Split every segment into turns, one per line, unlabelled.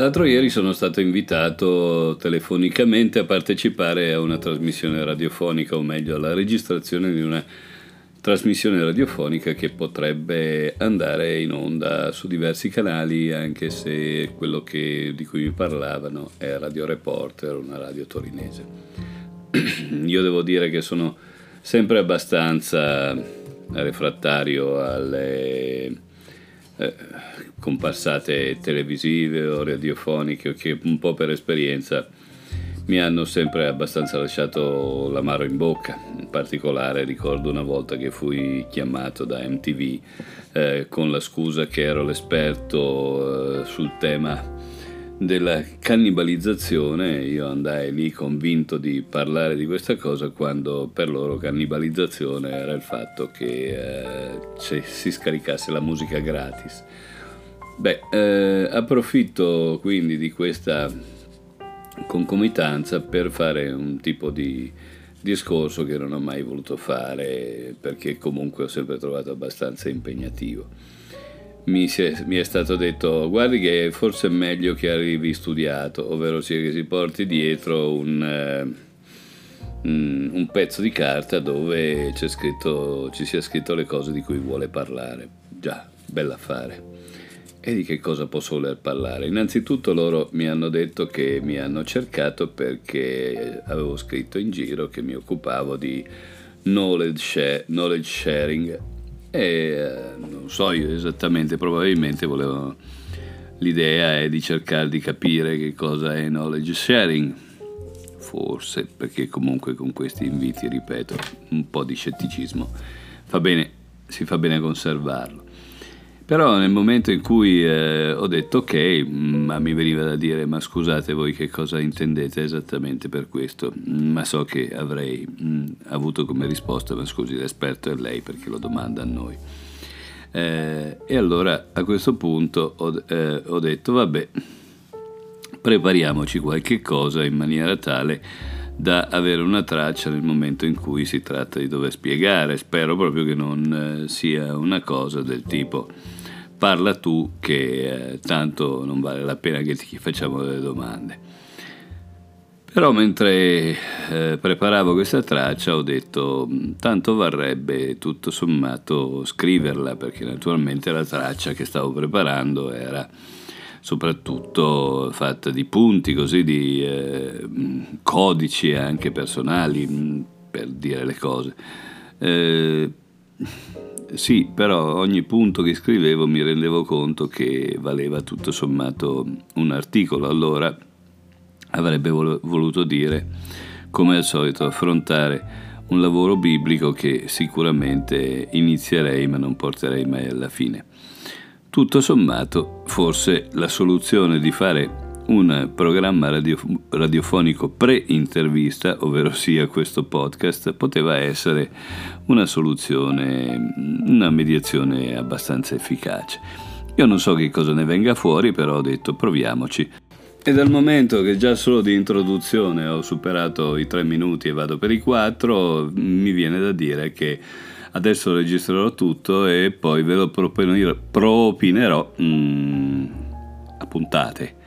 L'altro ieri sono stato invitato telefonicamente a partecipare a una trasmissione radiofonica, o meglio alla registrazione di una trasmissione radiofonica che potrebbe andare in onda su diversi canali, anche se quello che, di cui mi parlavano è Radio Reporter, una radio torinese. Io devo dire che sono sempre abbastanza refrattario alle eh, comparsate televisive o radiofoniche che un po' per esperienza mi hanno sempre abbastanza lasciato l'amaro in bocca. In particolare ricordo una volta che fui chiamato da MTV eh, con la scusa che ero l'esperto eh, sul tema della cannibalizzazione, io andai lì convinto di parlare di questa cosa quando per loro cannibalizzazione era il fatto che eh, si scaricasse la musica gratis. Beh, eh, approfitto quindi di questa concomitanza per fare un tipo di discorso che non ho mai voluto fare perché comunque ho sempre trovato abbastanza impegnativo mi, è, mi è stato detto guardi che forse è meglio che arrivi studiato, ovvero sia che si porti dietro un, eh, un pezzo di carta dove scritto, ci sia scritto le cose di cui vuole parlare. Già, bell'affare. E di che cosa posso voler parlare? Innanzitutto loro mi hanno detto che mi hanno cercato perché avevo scritto in giro che mi occupavo di knowledge, sharing e eh, non so io esattamente, probabilmente volevano l'idea è di cercare di capire che cosa è knowledge sharing, forse, perché comunque con questi inviti, ripeto, un po' di scetticismo fa bene, si fa bene a conservarlo. Però nel momento in cui eh, ho detto ok, mm, ma mi veniva da dire ma scusate voi che cosa intendete esattamente per questo, mm, ma so che avrei mh, mm, avuto come risposta ma scusi l'esperto è lei perché lo domanda a noi. Eh, e allora a questo punto ho, eh, ho detto vabbè, prepariamoci qualche cosa in maniera tale da avere una traccia nel momento in cui si tratta di dover spiegare. Spero proprio che non eh, sia una cosa del tipo parla tu che eh, tanto non vale la pena che ti facciamo delle domande. Però mentre eh, preparavo questa traccia ho detto mm, tanto varrebbe tutto sommato scriverla perché naturalmente la traccia che stavo preparando era soprattutto fatta di punti, così di eh, mm, codici anche personali mm, per dire le cose. Eh, sì, però ogni punto che scrivevo mi rendevo conto che valeva tutto sommato un articolo, allora avrebbe voluto dire, come al solito, affrontare un lavoro biblico che sicuramente inizierei ma non porterei mai alla fine. Tutto sommato, forse la soluzione di fare un programma radio, radiofonico pre-intervista, ovvero sia questo podcast, poteva essere una soluzione, una mediazione abbastanza efficace. Io non so che cosa ne venga fuori, però ho detto proviamoci. E dal momento che già solo di introduzione ho superato i tre minuti e vado per i quattro, mi viene da dire che adesso registrerò tutto e poi ve lo propinerò mm, a puntate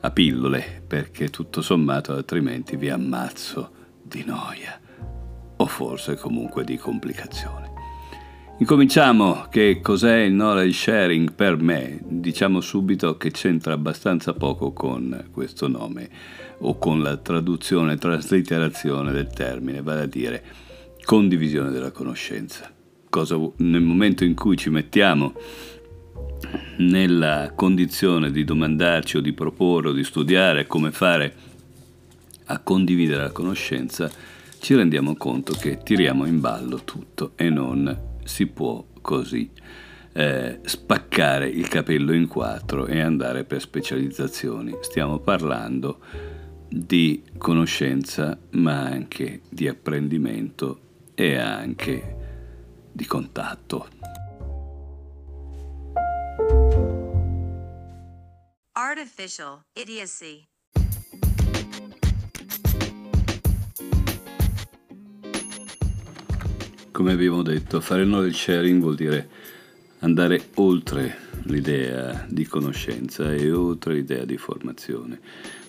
a pillole, perché tutto sommato altrimenti vi ammazzo di noia o forse comunque di complicazioni. Incominciamo che cos'è il knowledge sharing per me. Diciamo subito che c'entra abbastanza poco con questo nome o con la traduzione, traslitterazione del termine, vale a dire condivisione della conoscenza. Cosa, nel momento in cui ci mettiamo nella condizione di domandarci o di proporre o di studiare come fare a condividere la conoscenza, ci rendiamo conto che tiriamo in ballo tutto e non si può così eh, spaccare il capello in quattro e andare per specializzazioni. Stiamo parlando di conoscenza, ma anche di apprendimento e anche di contatto. Artificial idiocy. Come abbiamo detto, fare knowledge sharing vuol dire andare oltre l'idea di conoscenza e oltre l'idea di formazione.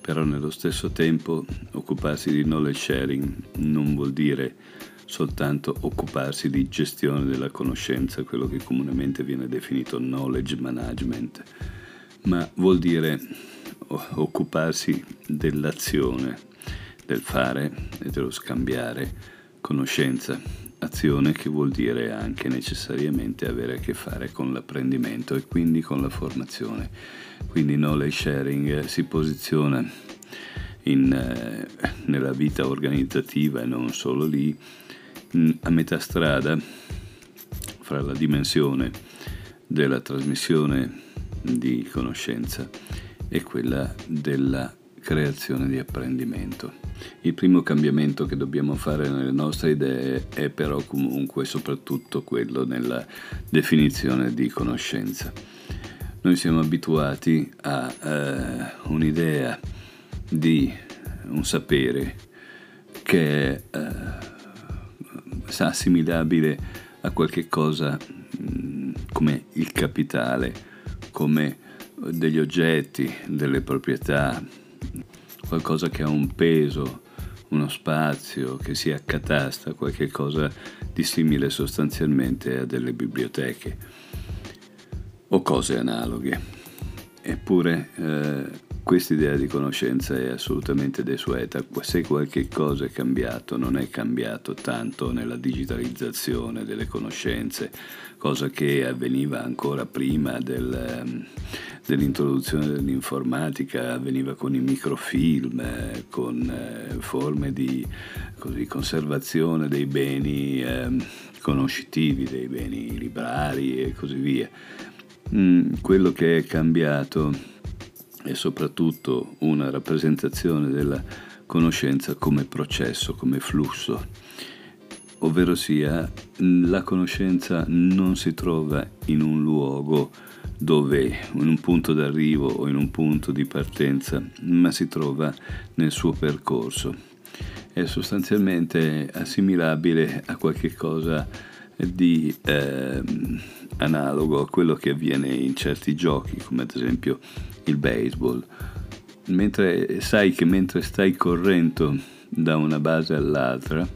Però nello stesso tempo occuparsi di knowledge sharing non vuol dire soltanto occuparsi di gestione della conoscenza, quello che comunemente viene definito knowledge management, ma vuol dire occuparsi dell'azione, del fare e dello scambiare conoscenza, azione che vuol dire anche necessariamente avere a che fare con l'apprendimento e quindi con la formazione. Quindi knowledge sharing si posiziona in, eh, nella vita organizzativa e non solo lì a metà strada fra la dimensione della trasmissione di conoscenza e quella della creazione di apprendimento. Il primo cambiamento che dobbiamo fare nelle nostre idee è però comunque soprattutto quello nella definizione di conoscenza. Noi siamo abituati a eh, un'idea di un sapere che è eh, assimilabile a qualche cosa mm, come il capitale, come degli oggetti, delle proprietà, qualcosa che ha un peso, uno spazio, che si accatasta, qualche cosa di simile sostanzialmente a delle biblioteche o cose analoghe. Eppure eh, questa idea di conoscenza è assolutamente desueta. Se qualche cosa è cambiato, non è cambiato tanto nella digitalizzazione delle conoscenze, cosa che avveniva ancora prima del, ehm, dell'introduzione dell'informatica, avveniva con i microfilm, con eh, forme di così, conservazione dei beni eh, conoscitivi, dei beni librari e così via. Mm, quello che è cambiato è soprattutto una rappresentazione della conoscenza come processo, come flusso, ovvero sia la conoscenza non si trova in un luogo dove in un punto d'arrivo o in un punto di partenza, ma si trova nel suo percorso. È sostanzialmente assimilabile a qualche cosa di eh, analogo a quello che avviene in certi giochi, come ad esempio il baseball. Mentre sai che mentre stai correndo da una base all'altra,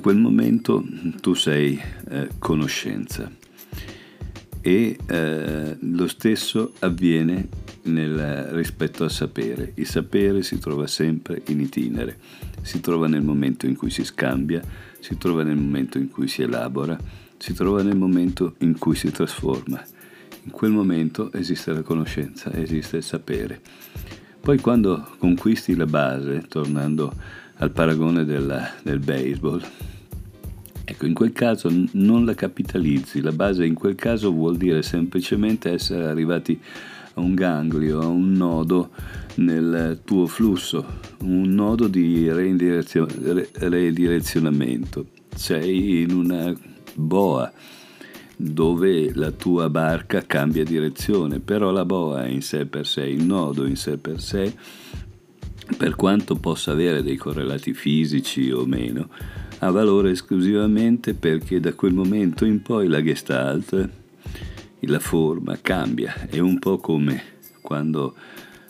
quel momento tu sei eh, conoscenza e eh, lo stesso avviene nel, rispetto al sapere. Il sapere si trova sempre in itinere, si trova nel momento in cui si scambia, si trova nel momento in cui si elabora, si trova nel momento in cui si trasforma. In quel momento esiste la conoscenza, esiste il sapere. Poi quando conquisti la base, tornando al paragone della, del baseball, ecco, in quel caso non la capitalizzi, la base in quel caso vuol dire semplicemente essere arrivati a un ganglio, a un nodo nel tuo flusso, un nodo di redirezionamento. Sei in una boa dove la tua barca cambia direzione, però la boa in sé per sé, il nodo in sé per sé, per quanto possa avere dei correlati fisici o meno, ha valore esclusivamente perché da quel momento in poi la gestalt, la forma cambia, è un po' come quando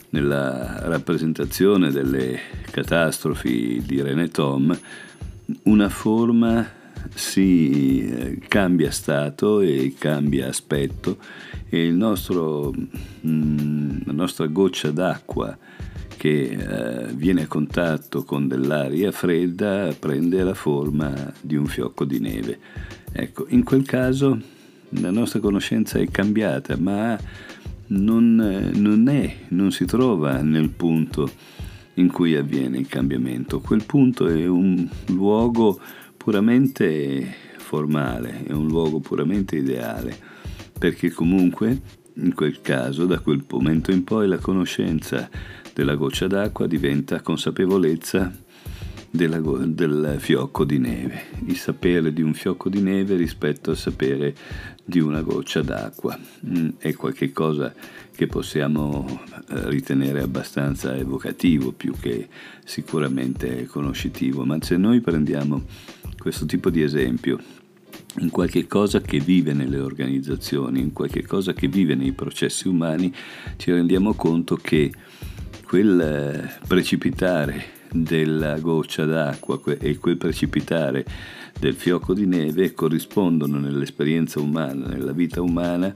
nella rappresentazione delle catastrofi di René Tom una forma si eh, cambia stato e cambia aspetto e nostro, mm, la nostra goccia d'acqua che eh, viene a contatto con dell'aria fredda prende la forma di un fiocco di neve. Ecco, in quel caso la nostra conoscenza è cambiata, ma non, non, è, non si trova nel punto in cui avviene il cambiamento. Quel punto è un luogo puramente formale, è un luogo puramente ideale, perché comunque in quel caso, da quel momento in poi, la conoscenza della goccia d'acqua diventa consapevolezza della, del fiocco di neve, il sapere di un fiocco di neve rispetto al sapere di una goccia d'acqua. Mm, è qualcosa che possiamo eh, ritenere abbastanza evocativo più che sicuramente conoscitivo, ma se noi prendiamo questo tipo di esempio in qualche cosa che vive nelle organizzazioni, in qualche cosa che vive nei processi umani, ci rendiamo conto che quel eh, precipitare della goccia d'acqua e quel precipitare del fiocco di neve corrispondono nell'esperienza umana, nella vita umana,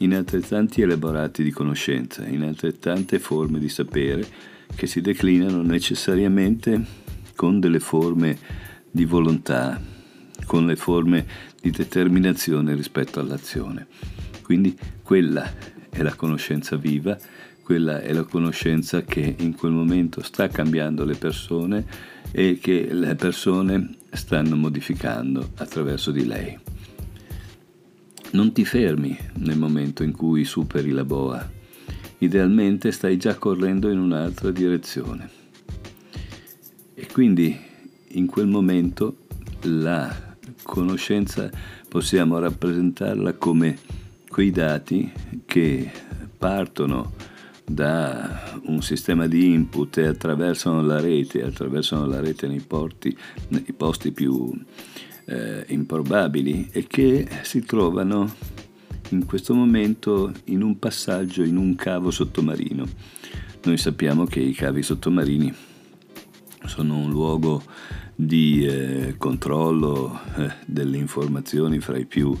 in altrettanti elaborati di conoscenza, in altrettante forme di sapere che si declinano necessariamente con delle forme di volontà, con le forme di determinazione rispetto all'azione. Quindi quella è la conoscenza viva, quella è la conoscenza che in quel momento sta cambiando le persone e che le persone stanno modificando attraverso di lei. Non ti fermi nel momento in cui superi la boa, idealmente stai già correndo in un'altra direzione. E quindi in quel momento la conoscenza possiamo rappresentarla come quei dati che partono da un sistema di input e attraversano la rete, attraversano la rete nei, porti, nei posti più eh, improbabili e che si trovano in questo momento in un passaggio in un cavo sottomarino. Noi sappiamo che i cavi sottomarini sono un luogo di eh, controllo eh, delle informazioni fra i più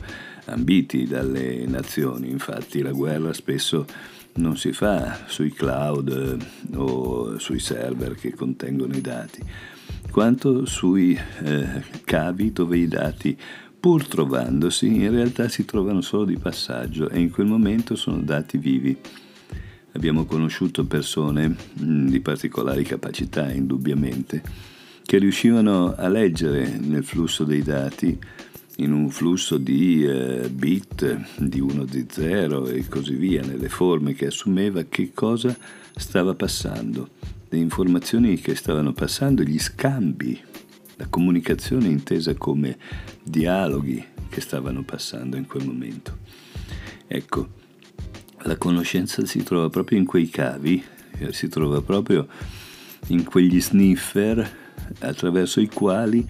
ambiti dalle nazioni. Infatti la guerra spesso non si fa sui cloud eh, o sui server che contengono i dati, quanto sui eh, cavi dove i dati, pur trovandosi, in realtà si trovano solo di passaggio e in quel momento sono dati vivi. Abbiamo conosciuto persone mh, di particolari capacità, indubbiamente, che riuscivano a leggere nel flusso dei dati in un flusso di eh, bit, di 1 di 0 e così via, nelle forme che assumeva che cosa stava passando, le informazioni che stavano passando, gli scambi, la comunicazione intesa come dialoghi che stavano passando in quel momento. Ecco, la conoscenza si trova proprio in quei cavi, eh, si trova proprio in quegli sniffer attraverso i quali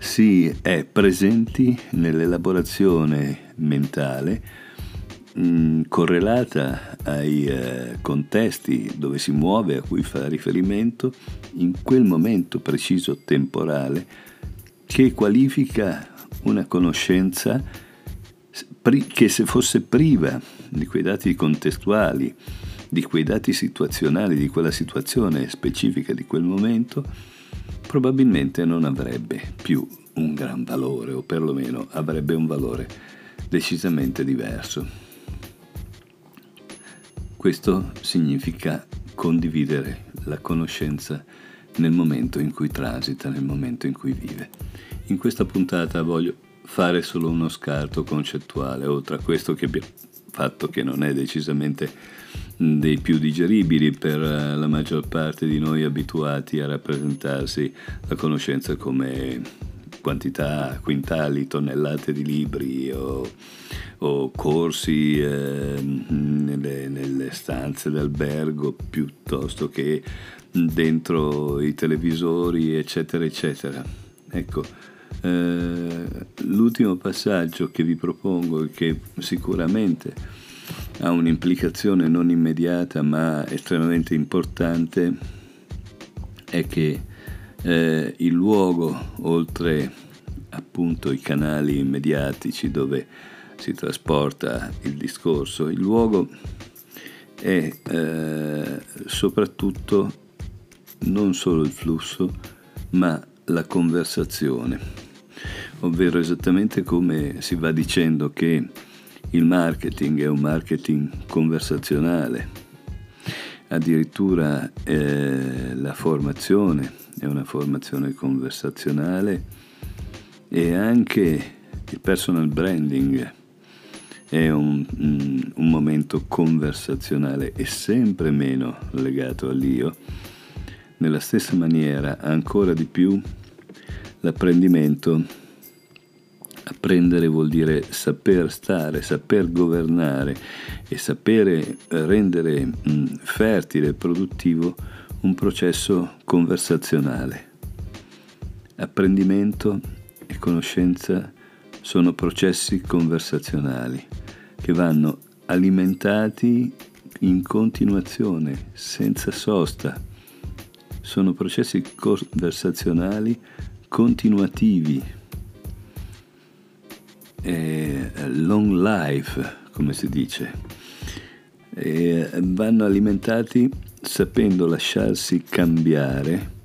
si è presenti nell'elaborazione mentale mm, correlata ai eh, contesti dove si muove, a cui fa riferimento, in quel momento preciso temporale che qualifica una conoscenza che se fosse priva di quei dati contestuali, di quei dati situazionali, di quella situazione specifica di quel momento, probabilmente non avrebbe più un gran valore o perlomeno avrebbe un valore decisamente diverso. Questo significa condividere la conoscenza nel momento in cui transita, nel momento in cui vive. In questa puntata voglio fare solo uno scarto concettuale, oltre a questo che abbiamo fatto che non è decisamente dei più digeribili per eh, la maggior parte di noi abituati a rappresentarsi la conoscenza come quantità, quintali, tonnellate di libri o, o corsi eh, nelle, nelle stanze d'albergo piuttosto che dentro i televisori, eccetera, eccetera. Ecco, eh, l'ultimo passaggio che vi propongo e che sicuramente ha un'implicazione non immediata ma estremamente importante è che eh, il luogo, oltre appunto i canali mediatici dove si trasporta il discorso, il luogo è eh, soprattutto non solo il flusso, ma la conversazione, ovvero esattamente come si va dicendo che il marketing è un marketing conversazionale, addirittura eh, la formazione è una formazione conversazionale e anche il personal branding è un, un momento conversazionale e sempre meno legato all'io. Nella stessa maniera, ancora di più, l'apprendimento Apprendere vuol dire saper stare, saper governare e sapere rendere mh, fertile e produttivo un processo conversazionale. Apprendimento e conoscenza sono processi conversazionali che vanno alimentati in continuazione, senza sosta. Sono processi conversazionali continuativi, eh, long life, come si dice, e vanno alimentati sapendo lasciarsi cambiare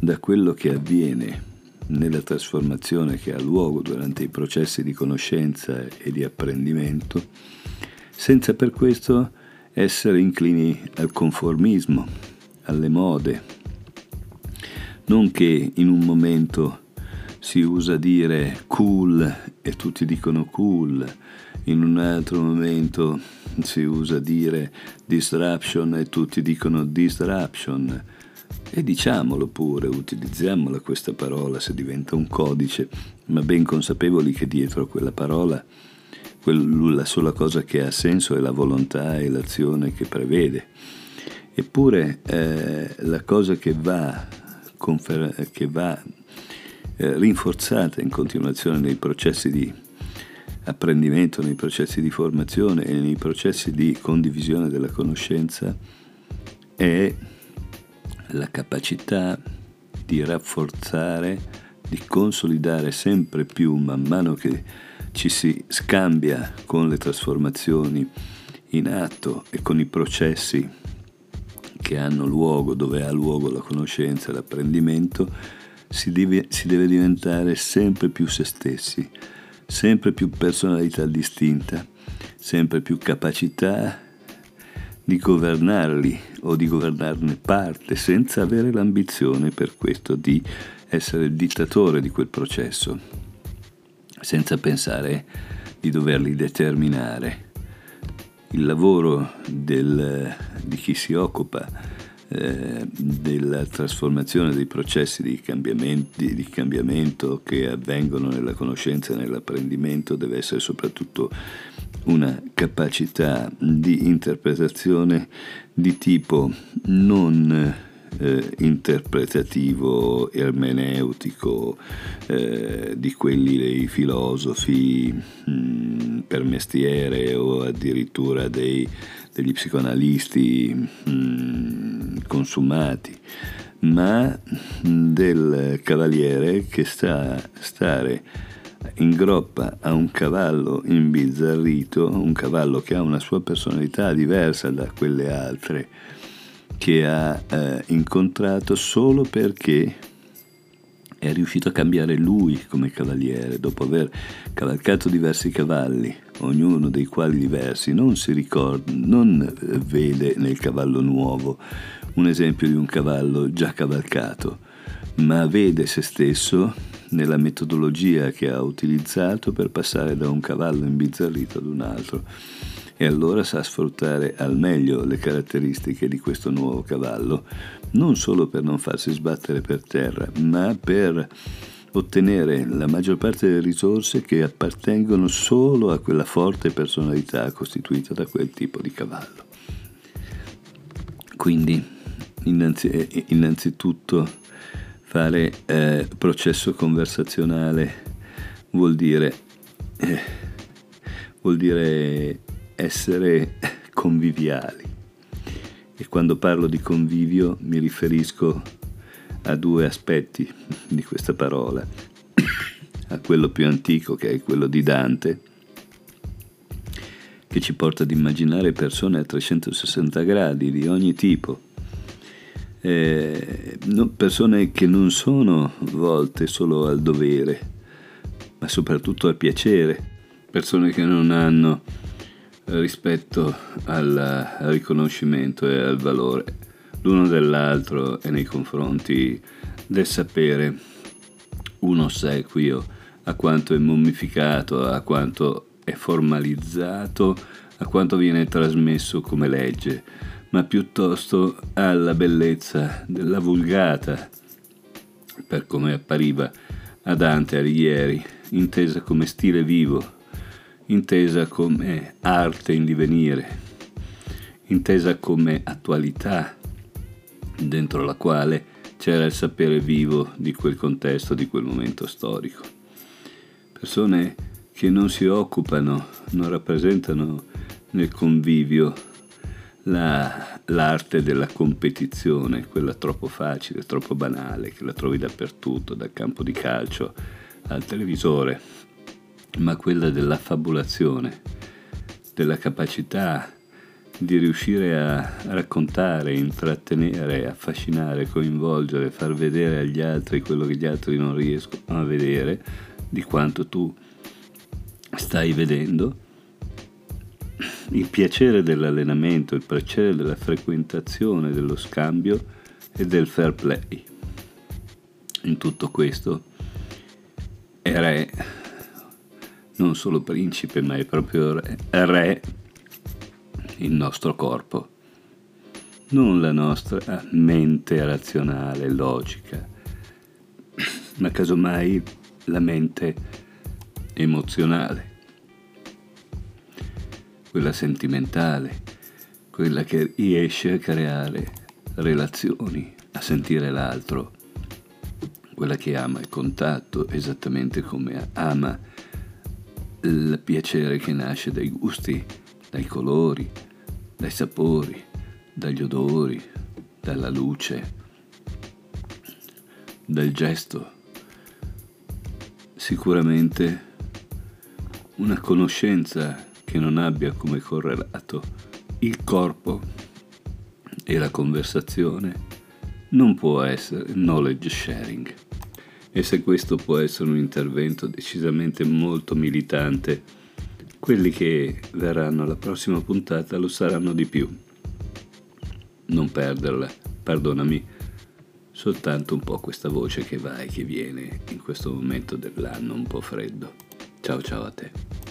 da quello che avviene nella trasformazione che ha luogo durante i processi di conoscenza e di apprendimento, senza per questo essere inclini al conformismo, alle mode. Non che in un momento si usa dire cool e tutti dicono cool, in un altro momento si usa dire disruption e tutti dicono disruption e diciamolo pure, utilizziamola questa parola se diventa un codice, ma ben consapevoli che dietro a quella parola la sola cosa che ha senso è la volontà e l'azione che prevede. Eppure eh, la cosa che va, confer- che va eh, rinforzata in continuazione nei processi di apprendimento, nei processi di formazione e nei processi di condivisione della conoscenza è la capacità di rafforzare, di consolidare sempre più man mano che ci si scambia con le trasformazioni in atto e con i processi che hanno luogo, dove ha luogo la conoscenza, l'apprendimento, si deve, si deve diventare sempre più se stessi, sempre più personalità distinta, sempre più capacità di governarli o di governarne parte senza avere l'ambizione per questo di essere il dittatore di quel processo, senza pensare di doverli determinare. Il lavoro del, di chi si occupa eh, della trasformazione dei processi di, di cambiamento che avvengono nella conoscenza e nell'apprendimento deve essere soprattutto una capacità di interpretazione di tipo non eh, interpretativo, ermeneutico, eh, di quelli dei filosofi mh, mm, per mestiere o addirittura dei, degli psicoanalisti mh, mm, consumati, ma del cavaliere che sta stare in groppa a un cavallo imbizzarrito, un cavallo che ha una sua personalità diversa da quelle altre che ha eh, incontrato solo perché è riuscito a cambiare lui come cavaliere, dopo aver cavalcato diversi cavalli, ognuno dei quali diversi, non si ricorda, non vede nel cavallo nuovo un esempio di un cavallo già cavalcato, ma vede se stesso nella metodologia che ha utilizzato per passare da un cavallo imbizzarrito ad un altro e allora sa sfruttare al meglio le caratteristiche di questo nuovo cavallo, non solo per non farsi sbattere per terra, ma per ottenere la maggior parte delle risorse che appartengono solo a quella forte personalità costituita da quel tipo di cavallo. Quindi, innanzi, eh, innanzitutto, fare eh, processo conversazionale vuol dire, eh, vuol dire essere conviviali. E quando parlo di convivio mi riferisco a due aspetti di questa parola. A quello più antico che è quello di Dante, che ci porta ad immaginare persone a 360 gradi di ogni tipo, eh, persone che non sono volte solo al dovere, ma soprattutto al piacere, persone che non hanno rispetto al riconoscimento e al valore l'uno dell'altro e nei confronti del sapere. Un ossequio a quanto è mummificato, a quanto è formalizzato, a quanto viene trasmesso come legge, ma piuttosto alla bellezza della vulgata, per come appariva a Dante Alighieri, intesa come stile vivo intesa come arte in divenire, intesa come attualità dentro la quale c'era il sapere vivo di quel contesto, di quel momento storico. persone che non si occupano, non rappresentano nel convivio la, l'arte della competizione, quella troppo facile, troppo banale, che la trovi dappertutto, dal campo di calcio al televisore, ma quella dell'affabulazione, della capacità di riuscire a raccontare, intrattenere, affascinare, coinvolgere, far vedere agli altri quello che gli altri non riescono a vedere, di quanto tu stai vedendo il piacere dell'allenamento, il piacere della frequentazione, dello scambio e del fair play. In tutto questo è re, non solo principe, ma è proprio re, re il nostro corpo, non la nostra mente razionale, logica, ma casomai la mente emozionale quella sentimentale, quella che riesce a creare relazioni, a sentire l'altro, quella che ama il contatto esattamente come ama il piacere che nasce dai gusti, dai colori, dai sapori, dagli odori, dalla luce, dal gesto. Sicuramente una conoscenza che non abbia come correlato il corpo e la conversazione non può essere knowledge sharing. E se questo può essere un intervento decisamente molto militante, quelli che verranno alla prossima puntata lo saranno di più. Non perderla, perdonami, soltanto un po' questa voce che va e che viene in questo momento dell'anno un po' freddo. Ciao ciao a te.